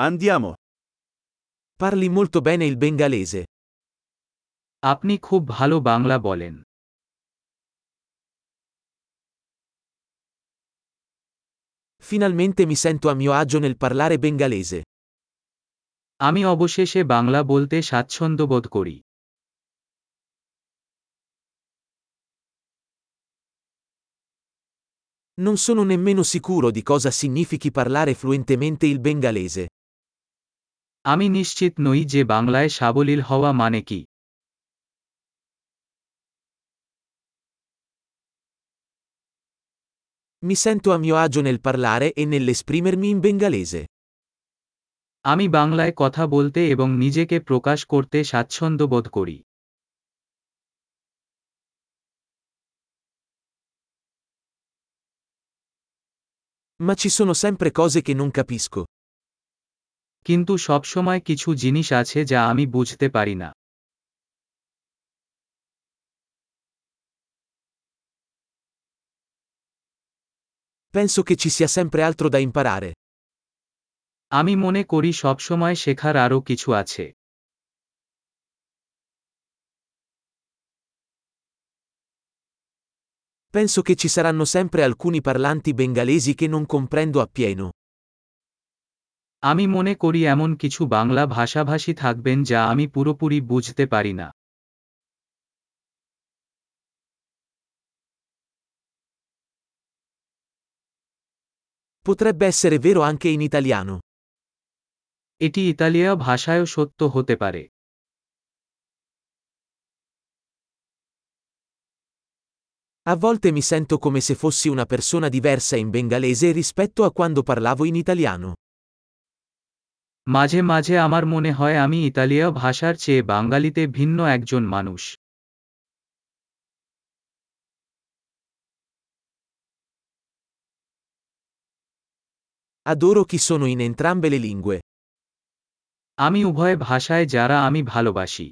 Andiamo. Parli molto bene il bengalese. আপনি খুব ভালো বাংলা বলেন Finalmente mi sento a mio agio nel parlare bengalese. আমি অবশেষে বাংলা বলতে স্বাচ্ছন্দ্য বোধ করি Non sono nemmeno sicuro di cosa significhi parlare fluentemente il bengalese. আমি নিশ্চিত নই যে বাংলায় সাবলীল হওয়া মানে কি Mi sento a mio agio nel parlare e nell'esprimermi in bengalese. আমি বাংলায় কথা বলতে এবং নিজেকে প্রকাশ করতে স্বাচ্ছন্দ্য বোধ করি Ma ci sono sempre cose che non capisco. কিন্তু সবসময় কিছু জিনিস আছে যা আমি বুঝতে পারি না Penso che ci sia sempre altro da imparare. আমি মনে করি সবসময় শেখার আরও কিছু আছে Penso che ci saranno sempre alcuni parlanti bengalesi che non comprendo appieno. আমি মনে করি এমন কিছু বাংলা ভাষাভাষী থাকবেন যা আমি পুরোপুরি বুঝতে পারি না Potrebbe essere vero anche in italiano. এটি ইতালীয় ভাষায়ও সত্য হতে পারে A volte mi sento come se fossi una persona diversa in bengalese rispetto a quando parlavo in italiano. মাঝে মাঝে আমার মনে হয় আমি ইতালীয় ভাষার চেয়ে বাঙালিতে ভিন্ন একজন মানুষ Adoro chi sono in entrambe le lingue. আমি উভয় ভাষায় যারা আমি ভালোবাসি